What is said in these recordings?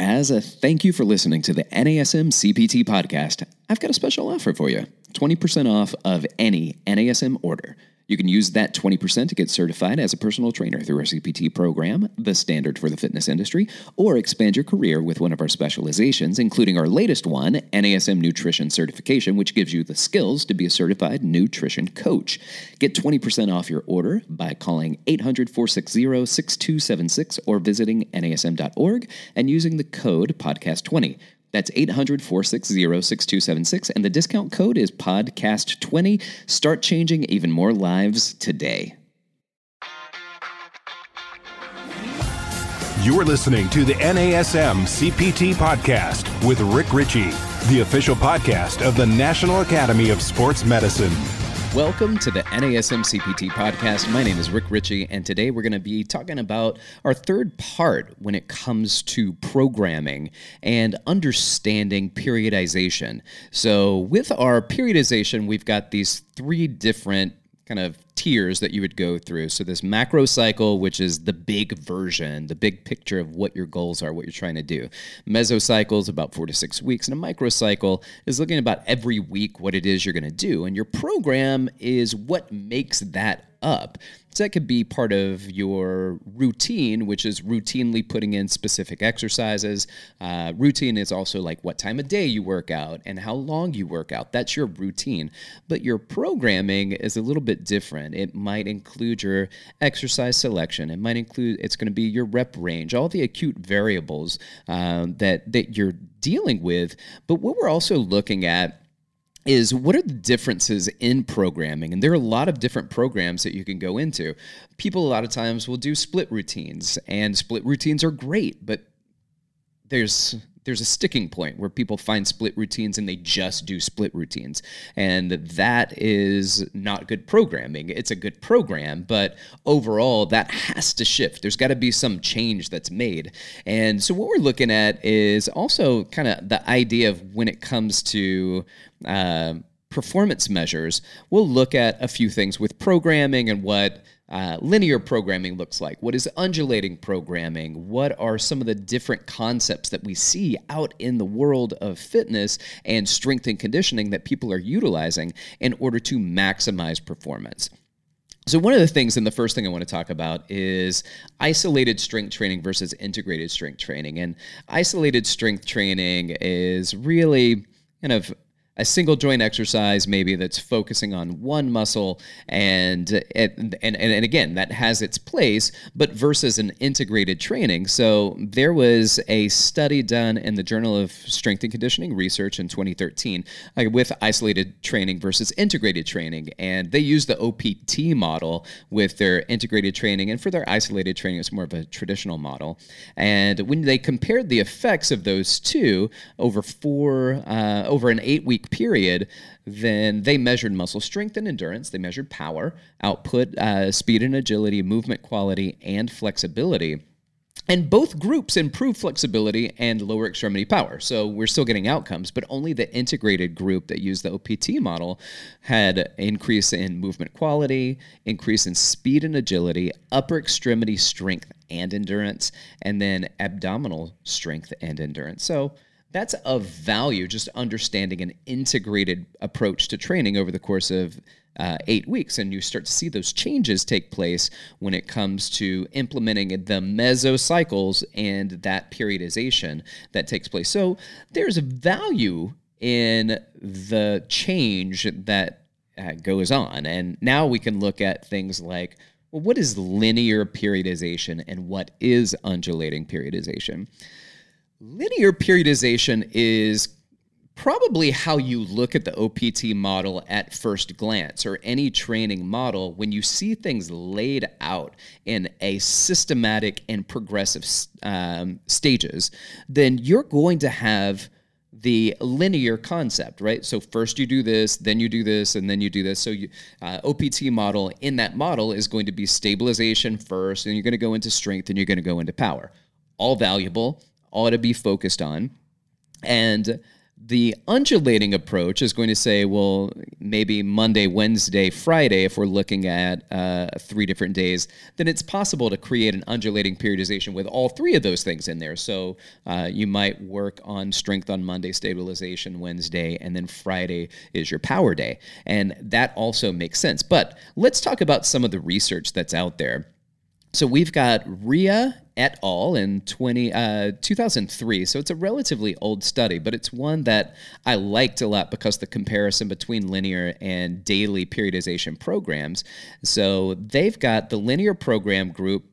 As a thank you for listening to the NASM CPT podcast, I've got a special offer for you 20% off of any NASM order. You can use that 20% to get certified as a personal trainer through our CPT program, the standard for the fitness industry, or expand your career with one of our specializations, including our latest one, NASM Nutrition Certification, which gives you the skills to be a certified nutrition coach. Get 20% off your order by calling 800 460 6276 or visiting nasm.org and using the code podcast20. That's 800 460 6276, and the discount code is podcast20. Start changing even more lives today. You are listening to the NASM CPT podcast with Rick Ritchie, the official podcast of the National Academy of Sports Medicine. Welcome to the NASM CPT podcast. My name is Rick Ritchie, and today we're going to be talking about our third part when it comes to programming and understanding periodization. So, with our periodization, we've got these three different kind of tiers that you would go through. So this macro cycle, which is the big version, the big picture of what your goals are, what you're trying to do. Mesocycle is about four to six weeks, and a microcycle is looking about every week what it is you're going to do. And your program is what makes that up. So that could be part of your routine, which is routinely putting in specific exercises. Uh, routine is also like what time of day you work out and how long you work out. That's your routine. But your programming is a little bit different. It might include your exercise selection. It might include, it's going to be your rep range, all the acute variables um, that, that you're dealing with. But what we're also looking at is what are the differences in programming? And there are a lot of different programs that you can go into. People a lot of times will do split routines, and split routines are great, but there's there's a sticking point where people find split routines and they just do split routines. And that is not good programming. It's a good program, but overall, that has to shift. There's got to be some change that's made. And so, what we're looking at is also kind of the idea of when it comes to uh, performance measures, we'll look at a few things with programming and what uh, linear programming looks like. What is undulating programming? What are some of the different concepts that we see out in the world of fitness and strength and conditioning that people are utilizing in order to maximize performance? So, one of the things, and the first thing I want to talk about is isolated strength training versus integrated strength training. And isolated strength training is really kind of a single joint exercise maybe that's focusing on one muscle and and, and and again that has its place but versus an integrated training. So there was a study done in the journal of strength and conditioning research in 2013 uh, with isolated training versus integrated training and they used the opt model with their integrated training and for their isolated training it's more of a traditional model. And when they compared the effects of those two over four uh, over an eight week period, then they measured muscle strength and endurance. They measured power, output, uh, speed and agility, movement quality, and flexibility. And both groups improved flexibility and lower extremity power. So we're still getting outcomes, but only the integrated group that used the OPT model had increase in movement quality, increase in speed and agility, upper extremity strength and endurance, and then abdominal strength and endurance. So that's of value just understanding an integrated approach to training over the course of uh, eight weeks and you start to see those changes take place when it comes to implementing the mesocycles and that periodization that takes place. So there's value in the change that uh, goes on and now we can look at things like well what is linear periodization and what is undulating periodization Linear periodization is probably how you look at the OPT model at first glance or any training model when you see things laid out in a systematic and progressive um, stages, then you're going to have the linear concept, right? So first you do this, then you do this, and then you do this. So you, uh, OPT model in that model is going to be stabilization first, and you're going to go into strength, and you're going to go into power. All valuable ought to be focused on. And The undulating approach is going to say, well, maybe Monday, Wednesday, Friday, if we're looking at uh, three different days, then it's possible to create an undulating periodization with all three of those things in there. So uh, you might work on strength on Monday, stabilization Wednesday, and then Friday is your power day. And that also makes sense. But let's talk about some of the research that's out there. So we've got Rhea et al. in 20, uh, 2003. So it's a relatively old study, but it's one that I liked a lot because the comparison between linear and daily periodization programs. So they've got the linear program group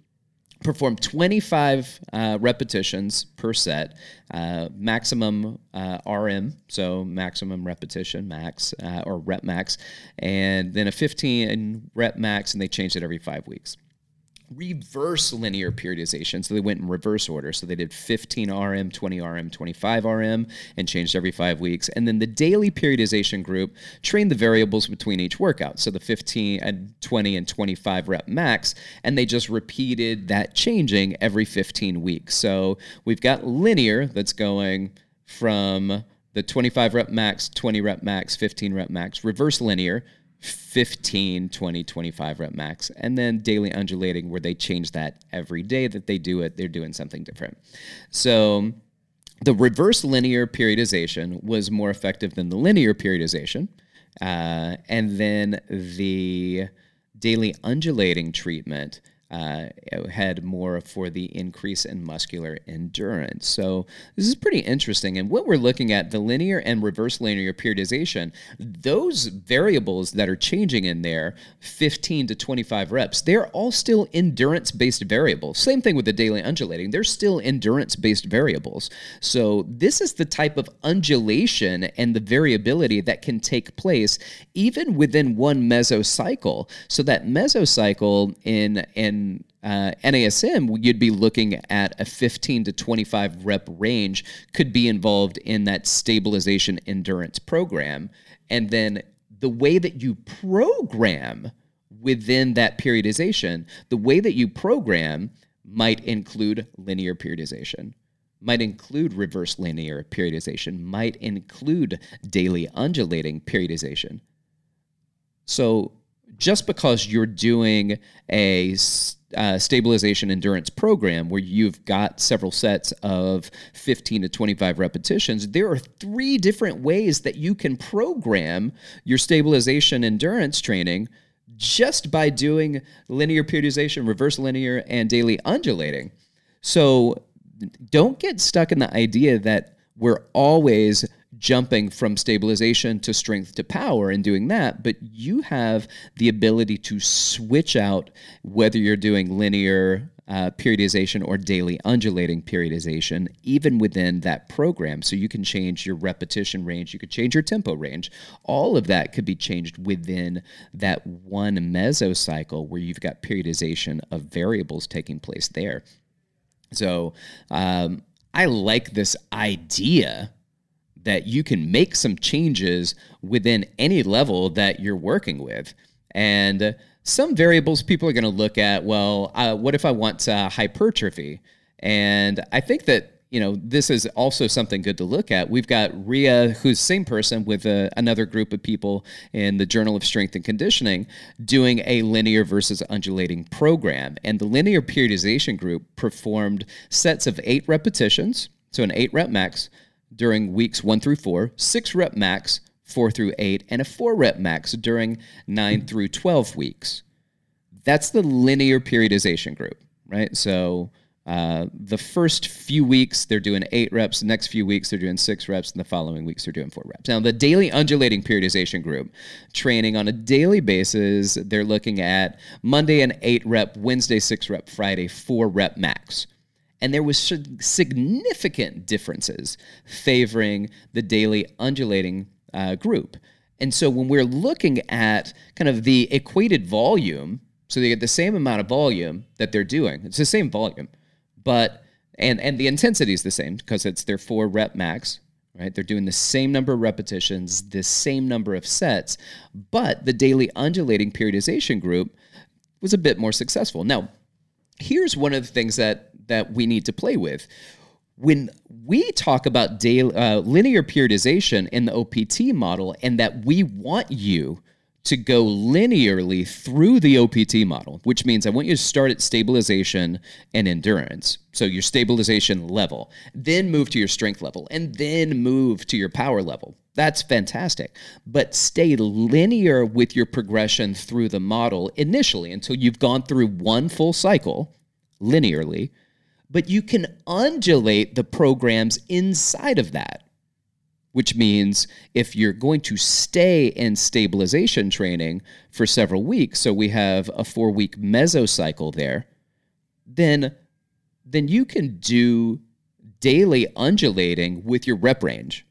perform 25 uh, repetitions per set, uh, maximum uh, RM, so maximum repetition max uh, or rep max, and then a 15 rep max, and they change it every five weeks reverse linear periodization. So they went in reverse order. So they did 15 RM, 20 RM, 25 RM, and changed every five weeks. And then the daily periodization group trained the variables between each workout. So the 15 and 20 and 25 rep max, and they just repeated that changing every 15 weeks. So we've got linear that's going from the 25 rep max, 20 rep max, 15 rep max, reverse linear 15, 20, 25 rep max, and then daily undulating where they change that every day that they do it, they're doing something different. So the reverse linear periodization was more effective than the linear periodization. Uh, and then the daily undulating treatment uh, had more for the increase in muscular endurance. So this is pretty interesting. And what we're looking at, the linear and reverse linear periodization, those variables that are changing in there, 15 to 25 reps, they're all still endurance-based variables. Same thing with the daily undulating. They're still endurance-based variables. So this is the type of undulation and the variability that can take place even within one mesocycle. So that mesocycle in in in uh, NASM, you'd be looking at a 15 to 25 rep range could be involved in that stabilization endurance program. And then the way that you program within that periodization, the way that you program might include linear periodization, might include reverse linear periodization, might include daily undulating periodization. So just because you're doing a uh, stabilization endurance program where you've got several sets of 15 to 25 repetitions, there are three different ways that you can program your stabilization endurance training just by doing linear periodization, reverse linear, and daily undulating. So don't get stuck in the idea that we're always jumping from stabilization to strength to power and doing that, but you have the ability to switch out whether you're doing linear uh, periodization or daily undulating periodization, even within that program. So you can change your repetition range, you could change your tempo range. All of that could be changed within that one mesocycle where you've got periodization of variables taking place there. So um, I like this idea that you can make some changes within any level that you're working with. And some variables people are going to look at, well, uh, what if I want uh, hypertrophy? And I think that you know this is also something good to look at. We've got Rhea, who's the same person with uh, another group of people in the Journal of Strength and Conditioning, doing a linear versus undulating program. And the linear periodization group performed sets of eight repetitions, so an eight rep max, during weeks one through four, six rep max, four through eight, and a four rep max during nine through 12 weeks. That's the linear periodization group, right? So uh, the first few weeks, they're doing eight reps. The next few weeks, they're doing six reps. And the following weeks, they're doing four reps. Now, the daily undulating periodization group training on a daily basis, they're looking at Monday an eight rep, Wednesday six rep, Friday four rep max and there was significant differences favoring the daily undulating uh, group. And so when we're looking at kind of the equated volume, so they get the same amount of volume that they're doing. It's the same volume, but and and the intensity is the same because it's their four rep max, right? They're doing the same number of repetitions, the same number of sets, but the daily undulating periodization group was a bit more successful. Now, here's one of the things that that we need to play with. when we talk about daily, uh, linear periodization in the OPT model and that we want you to go linearly through the OPT model, which means I want you to start at stabilization and endurance. So your stabilization level, then move to your strength level, and then move to your power level. That's fantastic. But stay linear with your progression through the model initially until you've gone through one full cycle linearly. But you can undulate the programs inside of that which means if you're going to stay in stabilization training for several weeks, so we have a four week mesocycle there, then, then you can do daily undulating with your rep range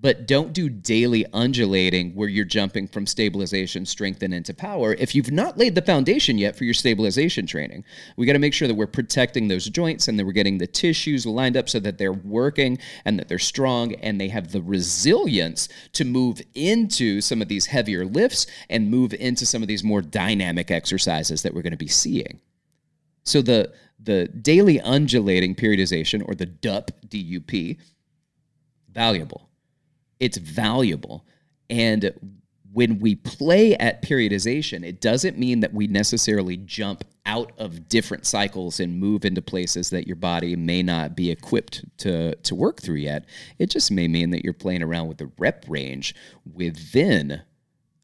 but don't do daily undulating where you're jumping from stabilization, strength, and into power if you've not laid the foundation yet for your stabilization training. We got to make sure that we're protecting those joints and that we're getting the tissues lined up so that they're working and that they're strong and they have the resilience to move into some of these heavier lifts and move into some of these more dynamic exercises that we're going to be seeing. So the the daily undulating periodization or the DUP DUP valuable it's valuable. And when we play at periodization, it doesn't mean that we necessarily jump out of different cycles and move into places that your body may not be equipped to, to work through yet. It just may mean that you're playing around with the rep range within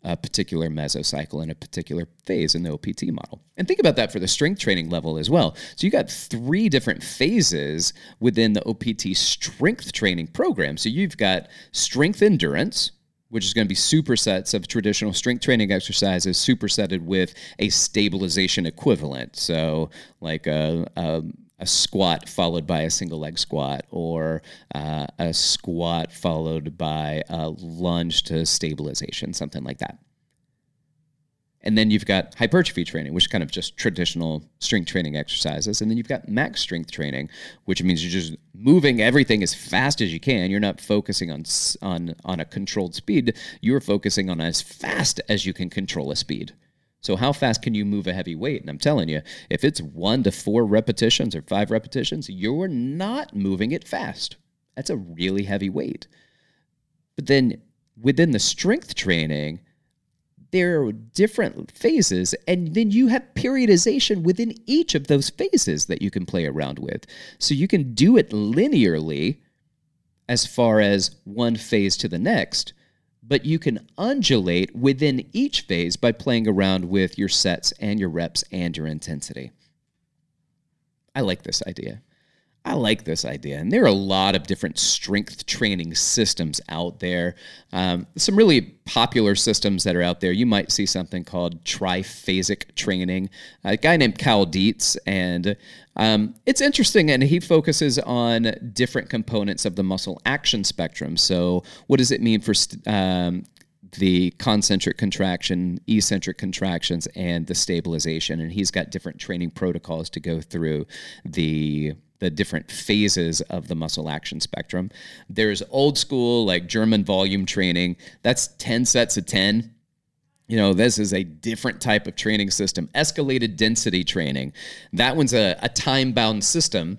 a particular mesocycle in a particular phase in the OPT model. And think about that for the strength training level as well. So you got three different phases within the OPT strength training program. So you've got strength endurance, which is going to be supersets of traditional strength training exercises supersetted with a stabilization equivalent. So like a, a a squat followed by a single leg squat, or uh, a squat followed by a lunge to stabilization, something like that. And then you've got hypertrophy training, which is kind of just traditional strength training exercises. And then you've got max strength training, which means you're just moving everything as fast as you can. You're not focusing on on on a controlled speed. You're focusing on as fast as you can control a speed. So how fast can you move a heavy weight? And I'm telling you, if it's one to four repetitions or five repetitions, you're not moving it fast. That's a really heavy weight. But then within the strength training, there are different phases, and then you have periodization within each of those phases that you can play around with. So you can do it linearly as far as one phase to the next, but you can undulate within each phase by playing around with your sets and your reps and your intensity. I like this idea. I like this idea. And there are a lot of different strength training systems out there. Um, some really popular systems that are out there. You might see something called triphasic training. A guy named Cal Dietz, and um, it's interesting. And he focuses on different components of the muscle action spectrum. So, what does it mean for um, the concentric contraction, eccentric contractions, and the stabilization. And he's got different training protocols to go through the the different phases of the muscle action spectrum. There's old school, like German volume training. That's 10 sets of 10. You know, this is a different type of training system. Escalated density training. That one's a, a time bound system.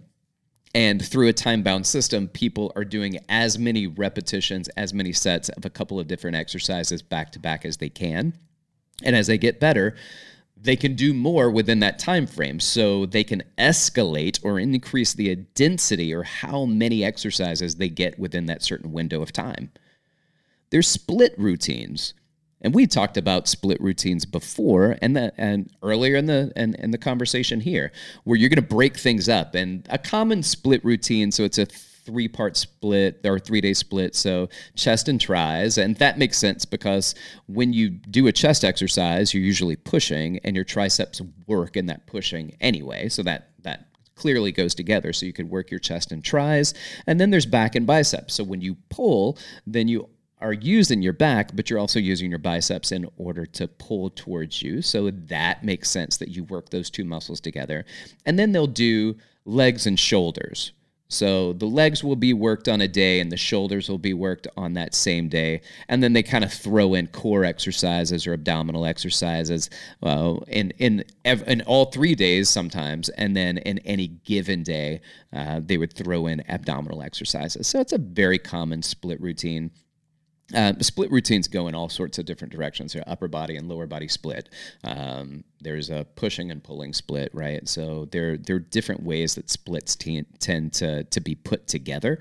And through a time bound system, people are doing as many repetitions, as many sets of a couple of different exercises back to back as they can. And as they get better, they can do more within that time frame. So they can escalate or increase the density or how many exercises they get within that certain window of time. There's split routines. And we talked about split routines before and the, and earlier in the in, in the conversation here where you're going to break things up. And a common split routine so it's a three part split or three day split. So chest and tries. And that makes sense because when you do a chest exercise, you're usually pushing and your triceps work in that pushing anyway. So that, that clearly goes together. So you could work your chest and tries. And then there's back and biceps. So when you pull, then you are using your back, but you're also using your biceps in order to pull towards you. So that makes sense that you work those two muscles together. And then they'll do legs and shoulders. So the legs will be worked on a day and the shoulders will be worked on that same day. And then they kind of throw in core exercises or abdominal exercises uh, in, in, in all three days sometimes. And then in any given day, uh, they would throw in abdominal exercises. So it's a very common split routine. Uh, split routines go in all sorts of different directions. There upper body and lower body split. Um, there's a pushing and pulling split, right? So there there are different ways that splits t- tend to to be put together,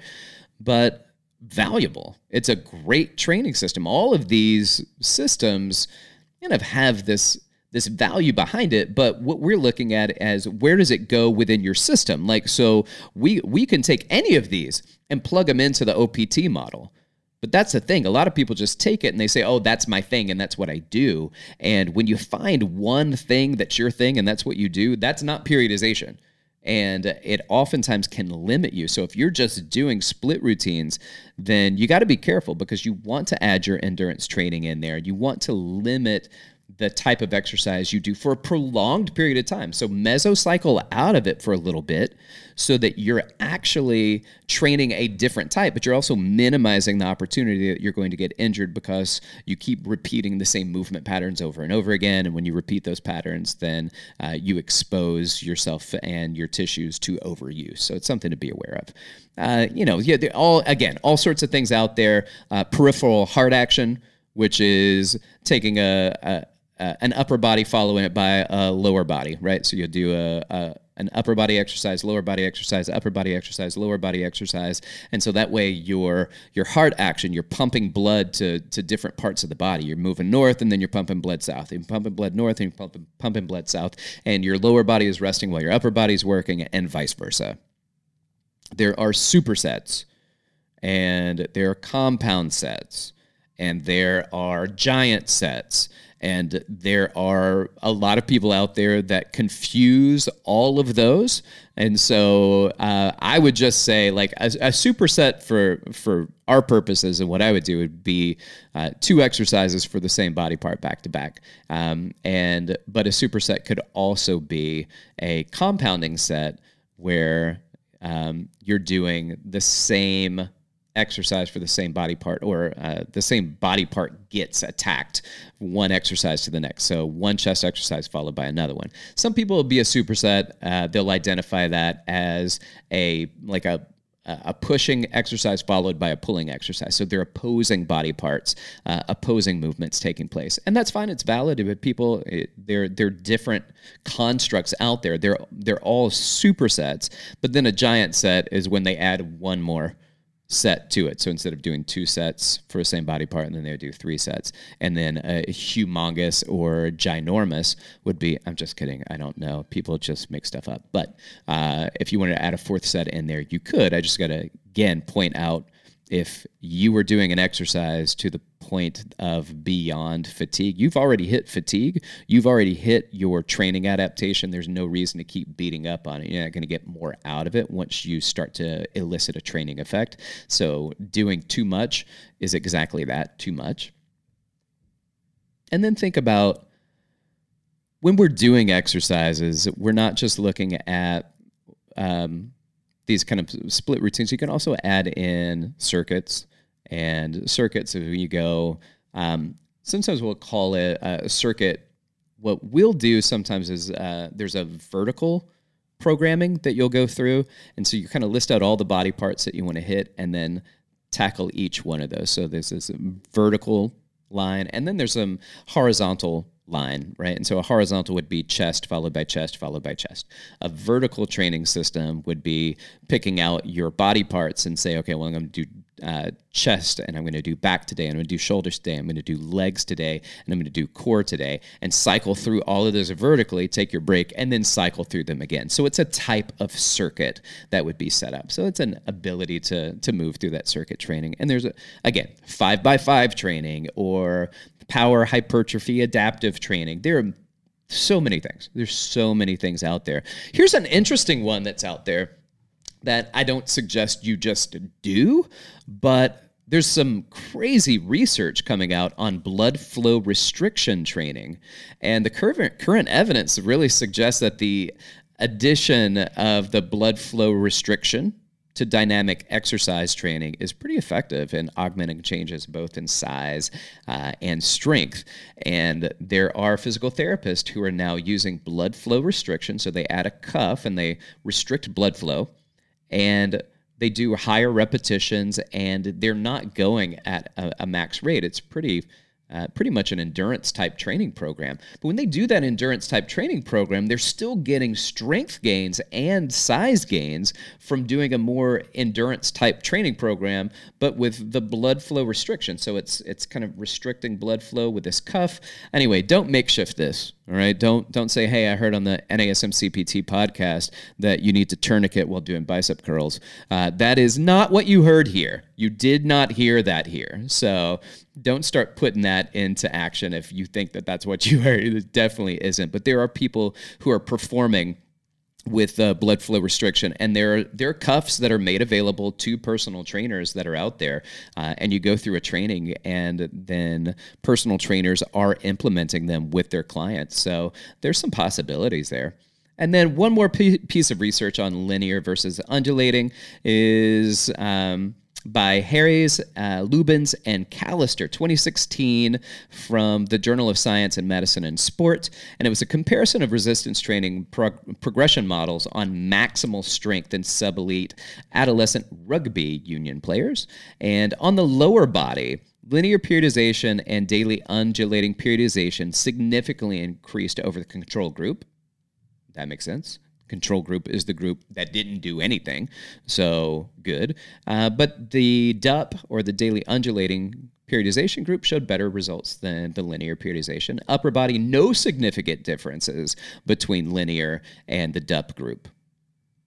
but valuable. It's a great training system. All of these systems kind of have this this value behind it but what we're looking at as where does it go within your system like so we we can take any of these and plug them into the OPT model but that's the thing. A lot of people just take it and they say, oh, that's my thing and that's what I do. And when you find one thing that's your thing and that's what you do, that's not periodization. And it oftentimes can limit you. So if you're just doing split routines, then you got to be careful because you want to add your endurance training in there. You want to limit the type of exercise you do for a prolonged period of time. So mesocycle out of it for a little bit so that you're actually training a different type, but you're also minimizing the opportunity that you're going to get injured because you keep repeating the same movement patterns over and over again. And when you repeat those patterns, then uh, you expose yourself and your tissues to overuse. So it's something to be aware of. Uh, you know, yeah, all again, all sorts of things out there. Uh, peripheral heart action, which is taking a, a uh, an upper body following it by a lower body, right? So you'll do a, a, an upper body exercise, lower body exercise, upper body exercise, lower body exercise, and so that way your your heart action, you're pumping blood to to different parts of the body. You're moving north, and then you're pumping blood south. You're pumping blood north, and you're pumping pumping blood south, and your lower body is resting while your upper body is working, and vice versa. There are supersets, and there are compound sets, and there are giant sets and there are a lot of people out there that confuse all of those. And so uh, I would just say, like a, a, superset for for our purposes, and what I would do would be uh, two exercises for the same body part back to back. Um, and but a superset could also be a compounding set where um, you're doing the same exercise for the same body part or uh, the same body part gets attacked one exercise to the next so one chest exercise followed by another one some people will be a superset uh, they'll identify that as a like a a pushing exercise followed by a pulling exercise. So they're opposing body parts, uh, opposing movements taking place, and that's fine. It's valid. But people, it, they're they're different constructs out there. They're they're all supersets. But then a giant set is when they add one more set to it. So instead of doing two sets for the same body part, and then they would do three sets. And then a humongous or ginormous would be, I'm just kidding. I don't know. People just make stuff up. But uh, if you wanted to add a fourth set in there, you could. I just got to, again, point out if you were doing an exercise to the point of beyond fatigue, you've already hit fatigue. You've already hit your training adaptation. There's no reason to keep beating up on it. You're not going to get more out of it once you start to elicit a training effect. So, doing too much is exactly that too much. And then think about when we're doing exercises, we're not just looking at um, these kind of split routines. You can also add in circuits and circuits. So you go, um, sometimes we'll call it a circuit. What we'll do sometimes is uh, there's a vertical programming that you'll go through. And so you kind of list out all the body parts that you want to hit and then tackle each one of those. So there's this vertical line, and then there's some horizontal line, right? And so a horizontal would be chest followed by chest followed by chest. A vertical training system would be picking out your body parts and say, okay, well, I'm going to do uh, chest and I'm going to do back today. I'm going to do shoulders today. I'm going to do legs today. And I'm going to do core today and cycle through all of those vertically, take your break, and then cycle through them again. So it's a type of circuit that would be set up. So it's an ability to, to move through that circuit training. And there's, a, again, five by five training or power hypertrophy adaptive training. There are so many things. There's so many things out there. Here's an interesting one that's out there that I don't suggest you just do, but there's some crazy research coming out on blood flow restriction training. And the current, current evidence really suggests that the addition of the blood flow restriction to dynamic exercise training is pretty effective in augmenting changes both in size uh, and strength. And there are physical therapists who are now using blood flow restriction. So they add a cuff and they restrict blood flow. And they do higher repetitions and they're not going at a, a max rate. It's pretty uh, pretty much an endurance type training program. But when they do that endurance type training program, they're still getting strength gains and size gains from doing a more endurance type training program, but with the blood flow restriction. So it's it's kind of restricting blood flow with this cuff. Anyway, don't makeshift this. All right, don't don't say, "Hey, I heard on the NASMCPT podcast that you need to tourniquet while doing bicep curls." Uh, that is not what you heard here. You did not hear that here. So don't start putting that into action if you think that that's what you heard. It definitely isn't. But there are people who are performing with uh, blood flow restriction, and there are there are cuffs that are made available to personal trainers that are out there, uh, and you go through a training, and then personal trainers are implementing them with their clients. So there's some possibilities there. And then one more p- piece of research on linear versus undulating is. Um, by Harries, uh, Lubans, and Callister, 2016, from the Journal of Science in Medicine and Sport. And it was a comparison of resistance training prog- progression models on maximal strength in sub elite adolescent rugby union players. And on the lower body, linear periodization and daily undulating periodization significantly increased over the control group. That makes sense. Control group is the group that didn't do anything, so good. Uh, but the DUP or the daily undulating periodization group showed better results than the linear periodization. Upper body, no significant differences between linear and the DUP group.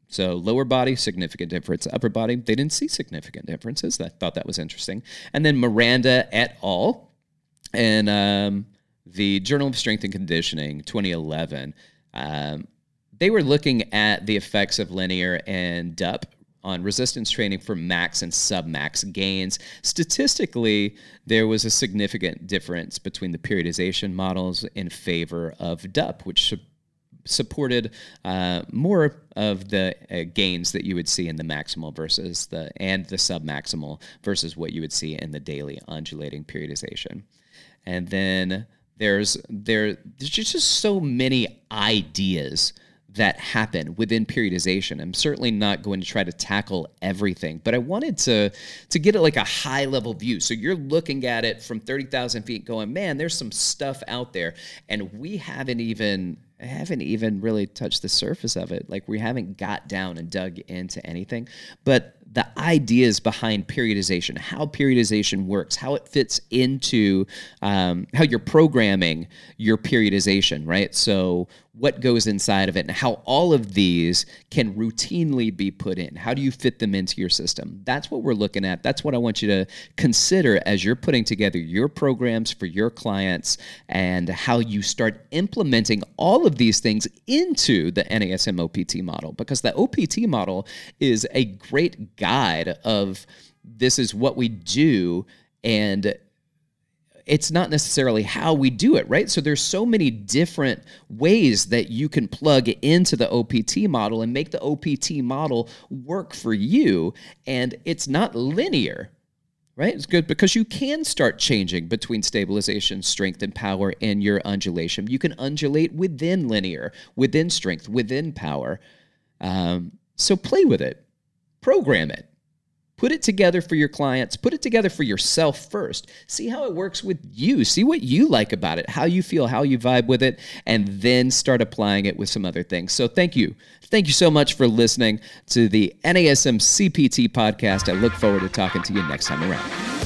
So lower body, significant difference. Upper body, they didn't see significant differences. I thought that was interesting. And then Miranda et al. and um, the Journal of Strength and Conditioning, 2011. Um, they were looking at the effects of linear and DUP on resistance training for max and submax gains. Statistically, there was a significant difference between the periodization models in favor of DUP, which su- supported uh, more of the uh, gains that you would see in the maximal versus the and the submaximal versus what you would see in the daily undulating periodization. And then there's there there's just so many ideas that happen within periodization. I'm certainly not going to try to tackle everything, but I wanted to to get it like a high level view. So you're looking at it from 30,000 feet going, man, there's some stuff out there and we haven't even haven't even really touched the surface of it. Like we haven't got down and dug into anything. But the ideas behind periodization, how periodization works, how it fits into um, how you're programming your periodization, right? So, what goes inside of it, and how all of these can routinely be put in. How do you fit them into your system? That's what we're looking at. That's what I want you to consider as you're putting together your programs for your clients and how you start implementing all of these things into the NASM OPT model because the OPT model is a great guide of this is what we do and it's not necessarily how we do it right? So there's so many different ways that you can plug into the opt model and make the opt model work for you and it's not linear right? It's good because you can start changing between stabilization strength and power in your undulation. You can undulate within linear within strength within power. Um, so play with it. Program it. Put it together for your clients, put it together for yourself first. See how it works with you. See what you like about it, how you feel, how you vibe with it, and then start applying it with some other things. So, thank you. Thank you so much for listening to the NASM CPT podcast. I look forward to talking to you next time around.